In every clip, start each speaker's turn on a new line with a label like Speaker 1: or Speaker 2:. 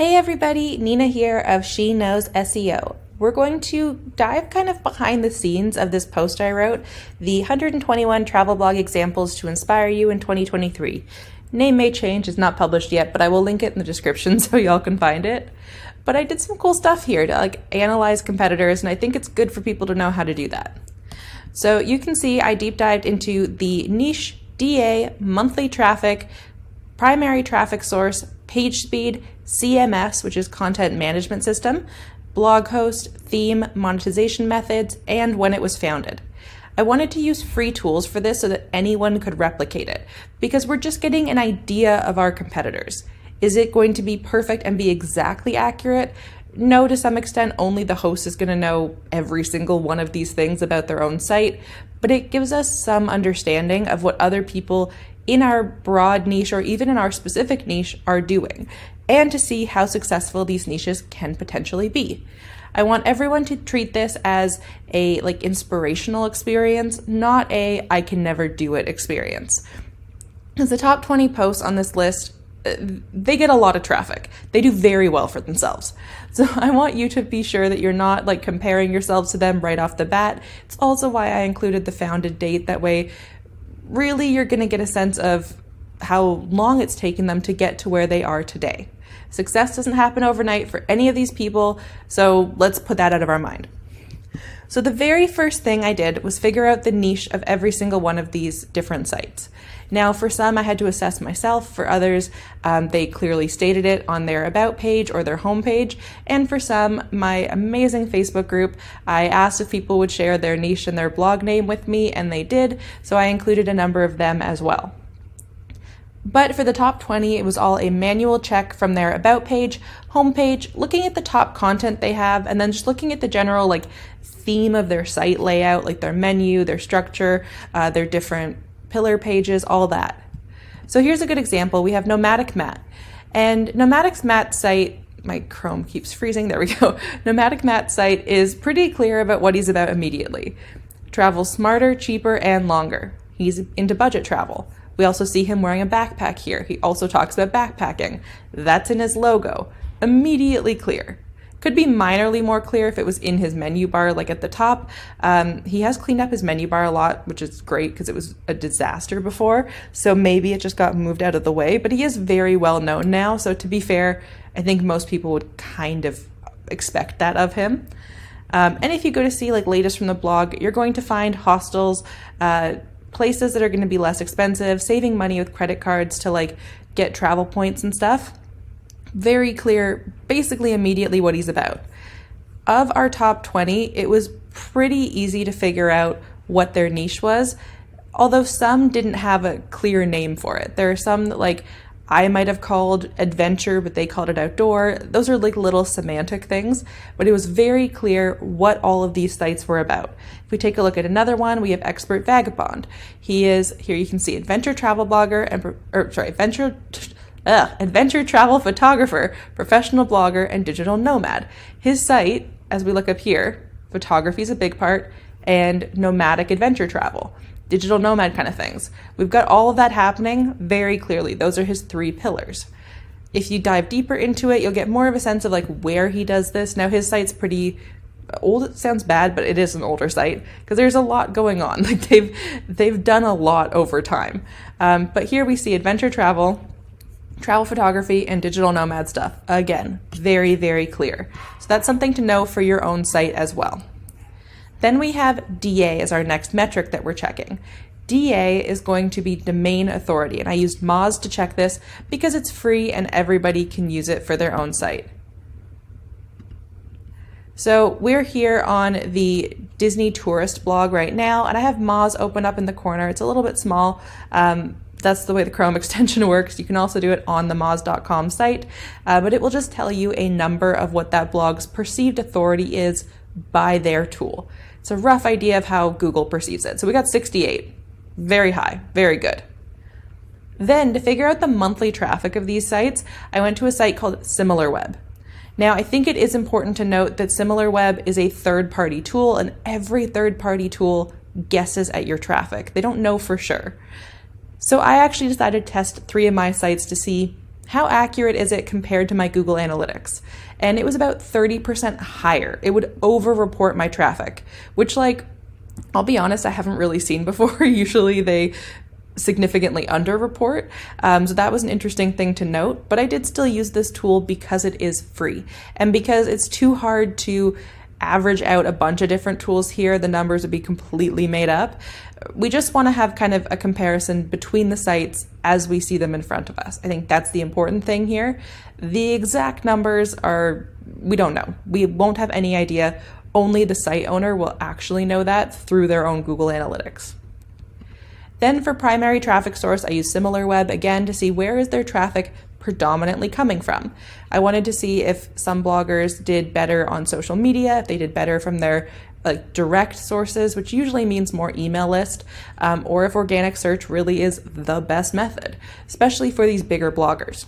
Speaker 1: Hey everybody, Nina here of She Knows SEO. We're going to dive kind of behind the scenes of this post I wrote, the 121 travel blog examples to inspire you in 2023. Name may change, it's not published yet, but I will link it in the description so y'all can find it. But I did some cool stuff here to like analyze competitors, and I think it's good for people to know how to do that. So you can see I deep dived into the niche DA monthly traffic, primary traffic source, page speed, CMS, which is content management system, blog host, theme, monetization methods, and when it was founded. I wanted to use free tools for this so that anyone could replicate it because we're just getting an idea of our competitors. Is it going to be perfect and be exactly accurate? No, to some extent, only the host is going to know every single one of these things about their own site, but it gives us some understanding of what other people in our broad niche or even in our specific niche are doing, and to see how successful these niches can potentially be. I want everyone to treat this as a like inspirational experience, not a I can never do it experience. As the top 20 posts on this list uh, they get a lot of traffic. They do very well for themselves. So I want you to be sure that you're not like comparing yourselves to them right off the bat. It's also why I included the founded date. That way, really, you're going to get a sense of how long it's taken them to get to where they are today. Success doesn't happen overnight for any of these people, so let's put that out of our mind. So the very first thing I did was figure out the niche of every single one of these different sites. Now, for some, I had to assess myself. For others, um, they clearly stated it on their About page or their homepage. And for some, my amazing Facebook group, I asked if people would share their niche and their blog name with me, and they did. So I included a number of them as well. But for the top 20, it was all a manual check from their About page, homepage, looking at the top content they have, and then just looking at the general like theme of their site layout, like their menu, their structure, uh, their different pillar pages, all that. So here's a good example. We have Nomadic Matt. And Nomadic Matt's site, my Chrome keeps freezing, there we go. Nomadic Matt's site is pretty clear about what he's about immediately. Travel smarter, cheaper, and longer. He's into budget travel. We also see him wearing a backpack here. He also talks about backpacking. That's in his logo. Immediately clear. Could be minorly more clear if it was in his menu bar, like at the top. Um, he has cleaned up his menu bar a lot, which is great because it was a disaster before. So maybe it just got moved out of the way, but he is very well known now. So to be fair, I think most people would kind of expect that of him. Um, and if you go to see like latest from the blog, you're going to find hostels, uh, places that are going to be less expensive, saving money with credit cards to like get travel points and stuff very clear, basically immediately what he's about. Of our top 20, it was pretty easy to figure out what their niche was, although some didn't have a clear name for it. There are some that, like, I might have called adventure, but they called it outdoor. Those are like little semantic things, but it was very clear what all of these sites were about. If we take a look at another one, we have Expert Vagabond. He is, here you can see adventure travel blogger and, or er, sorry, adventure Ugh, adventure travel photographer, professional blogger, and digital nomad. His site, as we look up here, photography is a big part, and nomadic adventure travel, digital nomad kind of things. We've got all of that happening very clearly. Those are his three pillars. If you dive deeper into it, you'll get more of a sense of like where he does this. Now his site's pretty old it sounds bad but it is an older site because there's a lot going on like they've they've done a lot over time um, but here we see adventure travel travel photography, and digital nomad stuff. Again, very, very clear. So that's something to know for your own site as well. Then we have DA as our next metric that we're checking. DA is going to be domain authority, and I used Moz to check this because it's free and everybody can use it for their own site. So we're here on the Disney tourist blog right now, and I have Moz open up in the corner. It's a little bit small, um, that's the way the Chrome extension works. You can also do it on the Moz.com site, uh, but it will just tell you a number of what that blog's perceived authority is by their tool. It's a rough idea of how Google perceives it. So we got 68. Very high, very good. Then, to figure out the monthly traffic of these sites, I went to a site called SimilarWeb. Now, I think it is important to note that SimilarWeb is a third party tool, and every third party tool guesses at your traffic. They don't know for sure. So I actually decided to test three of my sites to see how accurate is it compared to my Google Analytics? And it was about 30% higher. It would over report my traffic, which, like, I'll be honest, I haven't really seen before. Usually they significantly underreport. Um, so that was an interesting thing to note. But I did still use this tool because it is free and because it's too hard to average out a bunch of different tools here. The numbers would be completely made up. We just want to have kind of a comparison between the sites as we see them in front of us. I think that's the important thing here. The exact numbers are, we don't know. We won't have any idea. Only the site owner will actually know that through their own Google Analytics. Then for primary traffic source, I use SimilarWeb again to see where is their traffic predominantly coming from. I wanted to see if some bloggers did better on social media, if they did better from their like direct sources, which usually means more email list, um, or if organic search really is the best method, especially for these bigger bloggers.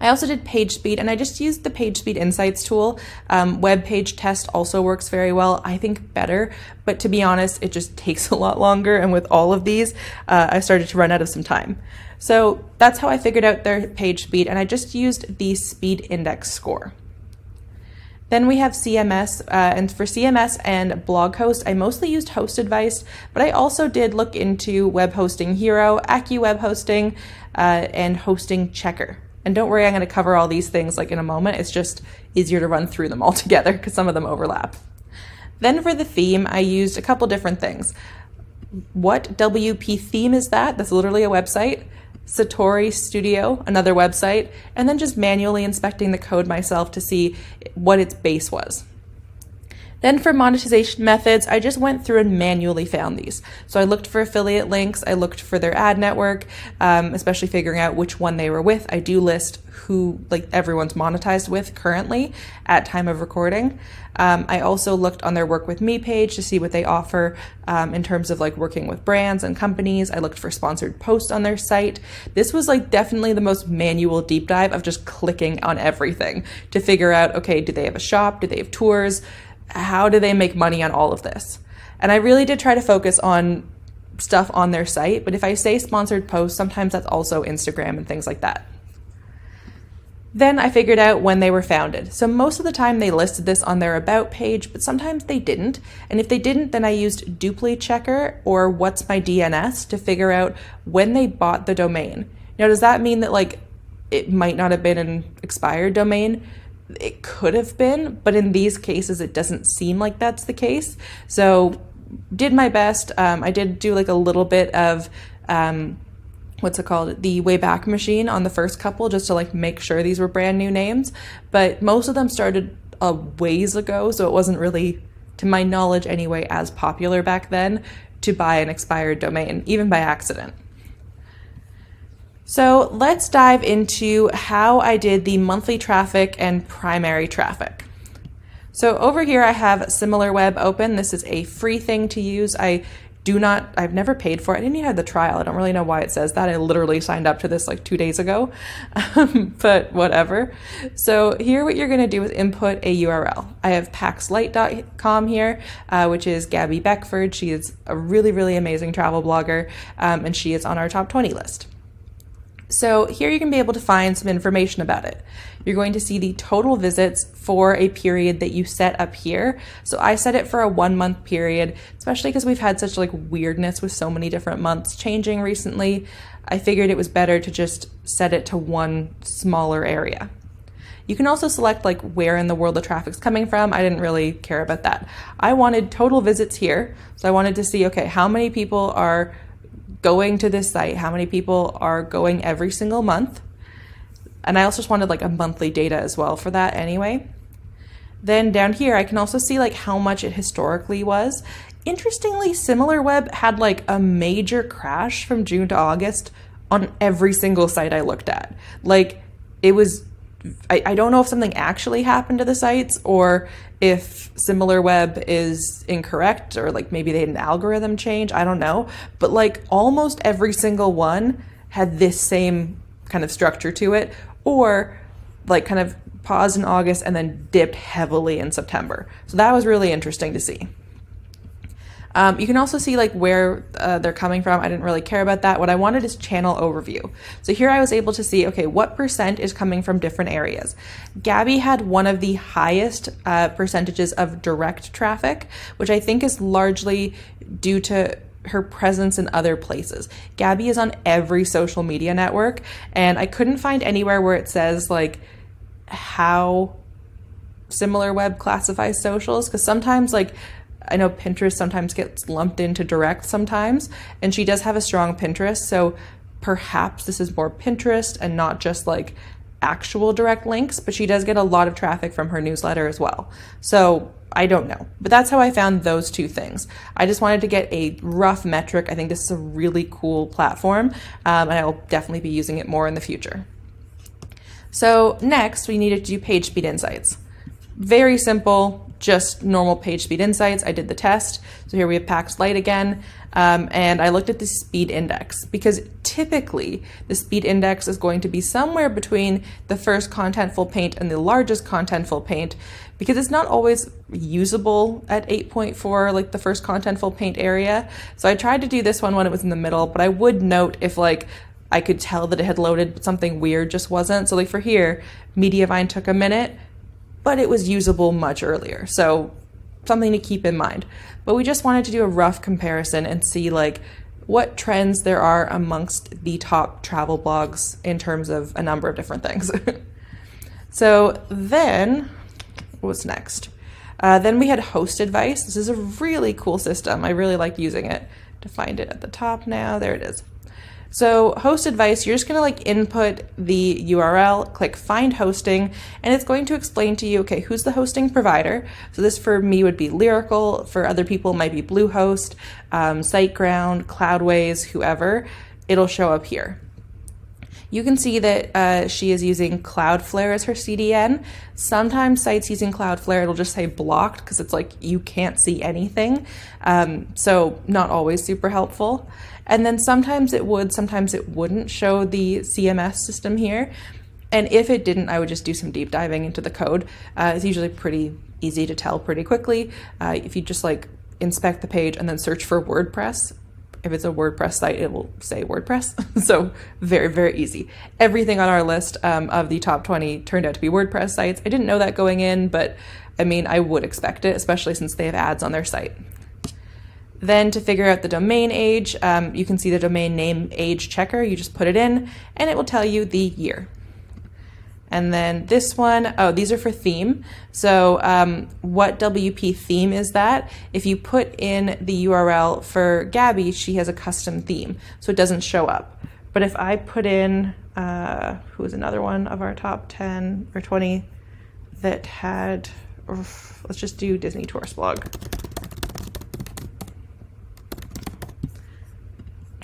Speaker 1: I also did page speed and I just used the page speed insights tool. Um, web page test also works very well, I think better, but to be honest, it just takes a lot longer. And with all of these, uh, I started to run out of some time. So that's how I figured out their page speed and I just used the speed index score. Then we have CMS, uh, and for CMS and Bloghost, I mostly used Host Advice, but I also did look into Web Hosting Hero, AccuWeb Hosting, uh, and Hosting Checker. And don't worry, I'm going to cover all these things like in a moment. It's just easier to run through them all together because some of them overlap. Then for the theme, I used a couple different things. What WP theme is that? That's literally a website. Satori Studio, another website, and then just manually inspecting the code myself to see what its base was. Then for monetization methods, I just went through and manually found these. So I looked for affiliate links, I looked for their ad network, um, especially figuring out which one they were with. I do list who like everyone's monetized with currently at time of recording. Um, I also looked on their work with me page to see what they offer um, in terms of like working with brands and companies. I looked for sponsored posts on their site. This was like definitely the most manual deep dive of just clicking on everything to figure out okay, do they have a shop? Do they have tours? How do they make money on all of this? And I really did try to focus on stuff on their site, but if I say sponsored posts, sometimes that's also Instagram and things like that. Then I figured out when they were founded. So most of the time they listed this on their about page, but sometimes they didn't. And if they didn't, then I used Dupli Checker or What's My DNS to figure out when they bought the domain. Now, does that mean that like it might not have been an expired domain? It could have been, but in these cases, it doesn't seem like that's the case. So, did my best. Um, I did do like a little bit of um, what's it called the Wayback Machine on the first couple just to like make sure these were brand new names but most of them started a ways ago so it wasn't really to my knowledge anyway as popular back then to buy an expired domain even by accident so let's dive into how I did the monthly traffic and primary traffic. So over here I have SimilarWeb open. This is a free thing to use. I do not, I've never paid for it. I didn't even have the trial. I don't really know why it says that. I literally signed up to this like two days ago, but whatever. So here what you're going to do is input a URL. I have packslight.com here, uh, which is Gabby Beckford. She is a really, really amazing travel blogger, um, and she is on our top 20 list. So here you can be able to find some information about it. You're going to see the total visits for a period that you set up here. So I set it for a one month period, especially because we've had such like weirdness with so many different months changing recently. I figured it was better to just set it to one smaller area. You can also select like where in the world the traffic's coming from. I didn't really care about that. I wanted total visits here. So I wanted to see, okay, how many people are going to this site, how many people are going every single month. And I also just wanted like a monthly data as well for that anyway. Then down here, I can also see like how much it historically was. Interestingly, SimilarWeb had like a major crash from June to August on every single site I looked at. Like it was I, I don't know if something actually happened to the sites or if SimilarWeb is incorrect or like maybe they had an algorithm change. I don't know. But like almost every single one had this same kind of structure to it or like kind of paused in August and then dipped heavily in September. So that was really interesting to see. Um, you can also see like where uh, they're coming from. I didn't really care about that. What I wanted is channel overview. So here I was able to see, okay, what percent is coming from different areas. Gabby had one of the highest uh, percentages of direct traffic, which I think is largely due to her presence in other places. Gabby is on every social media network, and I couldn't find anywhere where it says like how similar web classifies socials because sometimes like I know Pinterest sometimes gets lumped into direct sometimes, and she does have a strong Pinterest, so perhaps this is more Pinterest and not just like actual direct links, but she does get a lot of traffic from her newsletter as well. So I don't know, but that's how I found those two things. I just wanted to get a rough metric. I think this is a really cool platform, um, and I will definitely be using it more in the future. So next, we needed to do page speed insights. Very simple, just normal page speed insights. I did the test. So here we have Packs Light again. Um, and I looked at the speed index because typically the speed index is going to be somewhere between the first contentful paint and the largest contentful paint because it's not always usable at 8.4 like the first contentful paint area. So I tried to do this one when it was in the middle, but I would note if like I could tell that it had loaded, but something weird just wasn't. So like for here, Mediavine took a minute, but it was usable much earlier. So something to keep in mind. But we just wanted to do a rough comparison and see like what trends there are amongst the top travel blogs in terms of a number of different things. so then, what's next? Uh, then we had Host Advice. This is a really cool system. I really like using it. To find it at the top now, there it is. So host advice, you're just gonna like input the URL, click find hosting, and it's going to explain to you, okay, who's the hosting provider? So this for me would be Lyrical, for other people might be Bluehost, um, SiteGround, Cloudways, whoever. It'll show up here. You can see that uh, she is using Cloudflare as her CDN. Sometimes sites using Cloudflare, it'll just say blocked because it's like you can't see anything. Um, so not always super helpful. And then sometimes it would, sometimes it wouldn't show the CMS system here. And if it didn't, I would just do some deep diving into the code. Uh, it's usually pretty easy to tell pretty quickly. Uh, if you just like inspect the page and then search for WordPress, if it's a WordPress site, it will say WordPress. so very, very easy. Everything on our list um, of the top 20 turned out to be WordPress sites. I didn't know that going in, but I mean, I would expect it, especially since they have ads on their site. Then to figure out the domain age, um, you can see the domain name age checker. You just put it in and it will tell you the year. And then this one, oh, these are for theme. So um, what WP theme is that? If you put in the URL for Gabby, she has a custom theme, so it doesn't show up. But if I put in, uh, who is another one of our top 10 or 20 that had, let's just do Disney Tourist blog.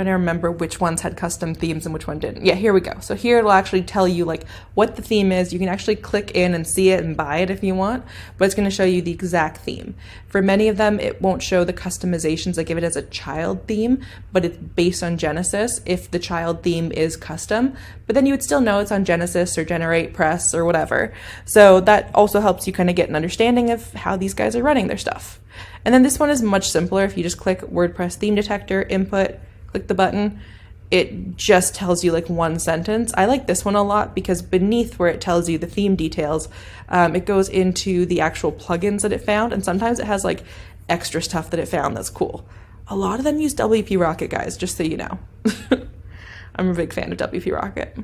Speaker 1: Trying to remember which ones had custom themes and which one didn't. Yeah, here we go. So here it'll actually tell you like what the theme is. You can actually click in and see it and buy it if you want, but it's going to show you the exact theme. For many of them, it won't show the customizations. I give it as a child theme, but it's based on Genesis if the child theme is custom, but then you would still know it's on Genesis or Generate Press or whatever. So that also helps you kind of get an understanding of how these guys are running their stuff. And then this one is much simpler. If you just click WordPress theme detector, input, click the button, it just tells you like one sentence. I like this one a lot because beneath where it tells you the theme details, um, it goes into the actual plugins that it found, and sometimes it has like extra stuff that it found that's cool. A lot of them use WP Rocket, guys, just so you know. I'm a big fan of WP Rocket.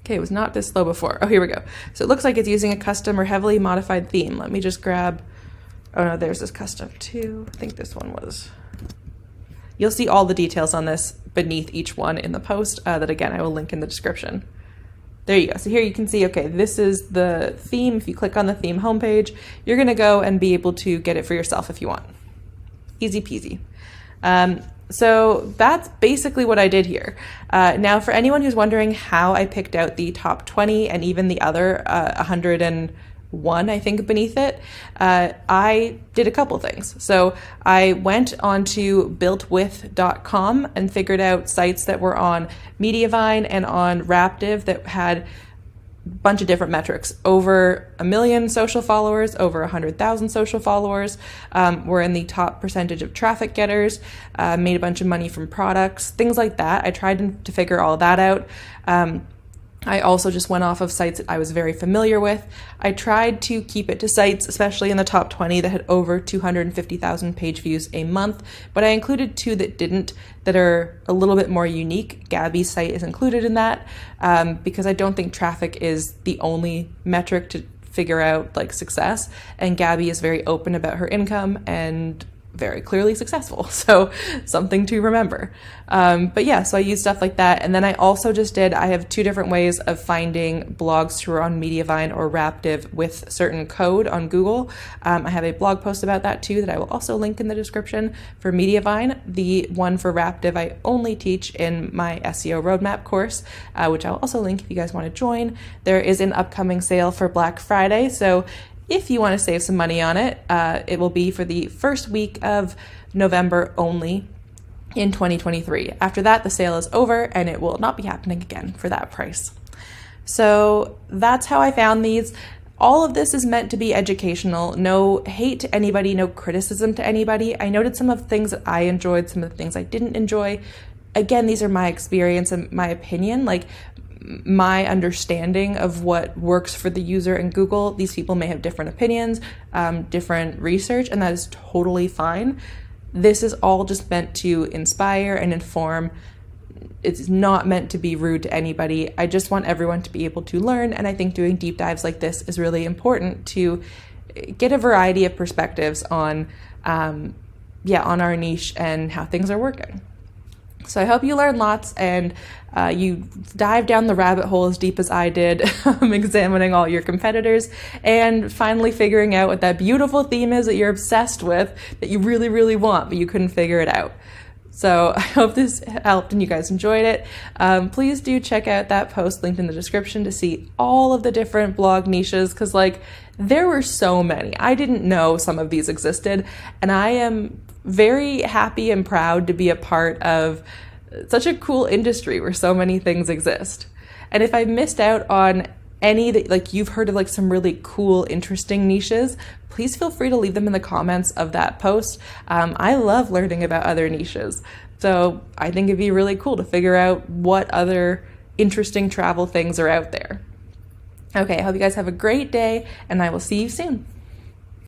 Speaker 1: Okay, it was not this slow before. Oh, here we go. So it looks like it's using a custom or heavily modified theme. Let me just grab, oh no, there's this custom too. I think this one was You'll see all the details on this beneath each one in the post uh, that again I will link in the description. There you go. So here you can see, okay, this is the theme. If you click on the theme homepage, you're gonna go and be able to get it for yourself if you want. Easy peasy. Um, so that's basically what I did here. Uh, now, for anyone who's wondering how I picked out the top 20 and even the other uh, 100 and one, I think, beneath it, uh, I did a couple things. So I went onto builtwith.com and figured out sites that were on Mediavine and on Raptive that had a bunch of different metrics. Over a million social followers over 100000 social followers um, we're in the top percentage of traffic getters uh, made a bunch of money from products things like that. I tried to figure all that out. Um, I also just went off of sites that I was very familiar with. I tried to keep it to sites, especially in the top 20, that had over 250,000 page views a month, but I included two that didn't, that are a little bit more unique. Gabby's site is included in that um, because I don't think traffic is the only metric to figure out like success. And Gabby is very open about her income and very clearly successful. So something to remember. Um, but yeah, so I use stuff like that. And then I also just did, I have two different ways of finding blogs who are on Mediavine or Raptive with certain code on Google. Um, I have a blog post about that too that I will also link in the description for Mediavine. The one for Raptive I only teach in my SEO roadmap course, uh, which I'll also link if you guys want to join. There is an upcoming sale for Black Friday. So if you want to save some money on it, uh, it will be for the first week of November only in 2023. After that, the sale is over and it will not be happening again for that price. So that's how I found these. All of this is meant to be educational. No hate to anybody, no criticism to anybody. I noted some of the things that I enjoyed, some of the things I didn't enjoy. Again, these are my experience and my opinion. Like, my understanding of what works for the user in Google. These people may have different opinions, um, different research, and that is totally fine. This is all just meant to inspire and inform. It's not meant to be rude to anybody. I just want everyone to be able to learn, and I think doing deep dives like this is really important to get a variety of perspectives on, um, yeah, on our niche and how things are working. So I hope you learn lots and uh, you dive down the rabbit hole as deep as I did, um, examining all your competitors and finally figuring out what that beautiful theme is that you're obsessed with that you really, really want, but you couldn't figure it out. So I hope this helped and you guys enjoyed it. Um, please do check out that post linked in the description to see all of the different blog niches because, like, there were so many. I didn't know some of these existed, and I am very happy and proud to be a part of such a cool industry where so many things exist. And if I missed out on any that like you've heard of like some really cool interesting niches please feel free to leave them in the comments of that post. Um, i love learning about other niches. So i think it'd be really cool to figure out what other interesting travel things are out there. Okay i hope you guys have a great day and i will see you soon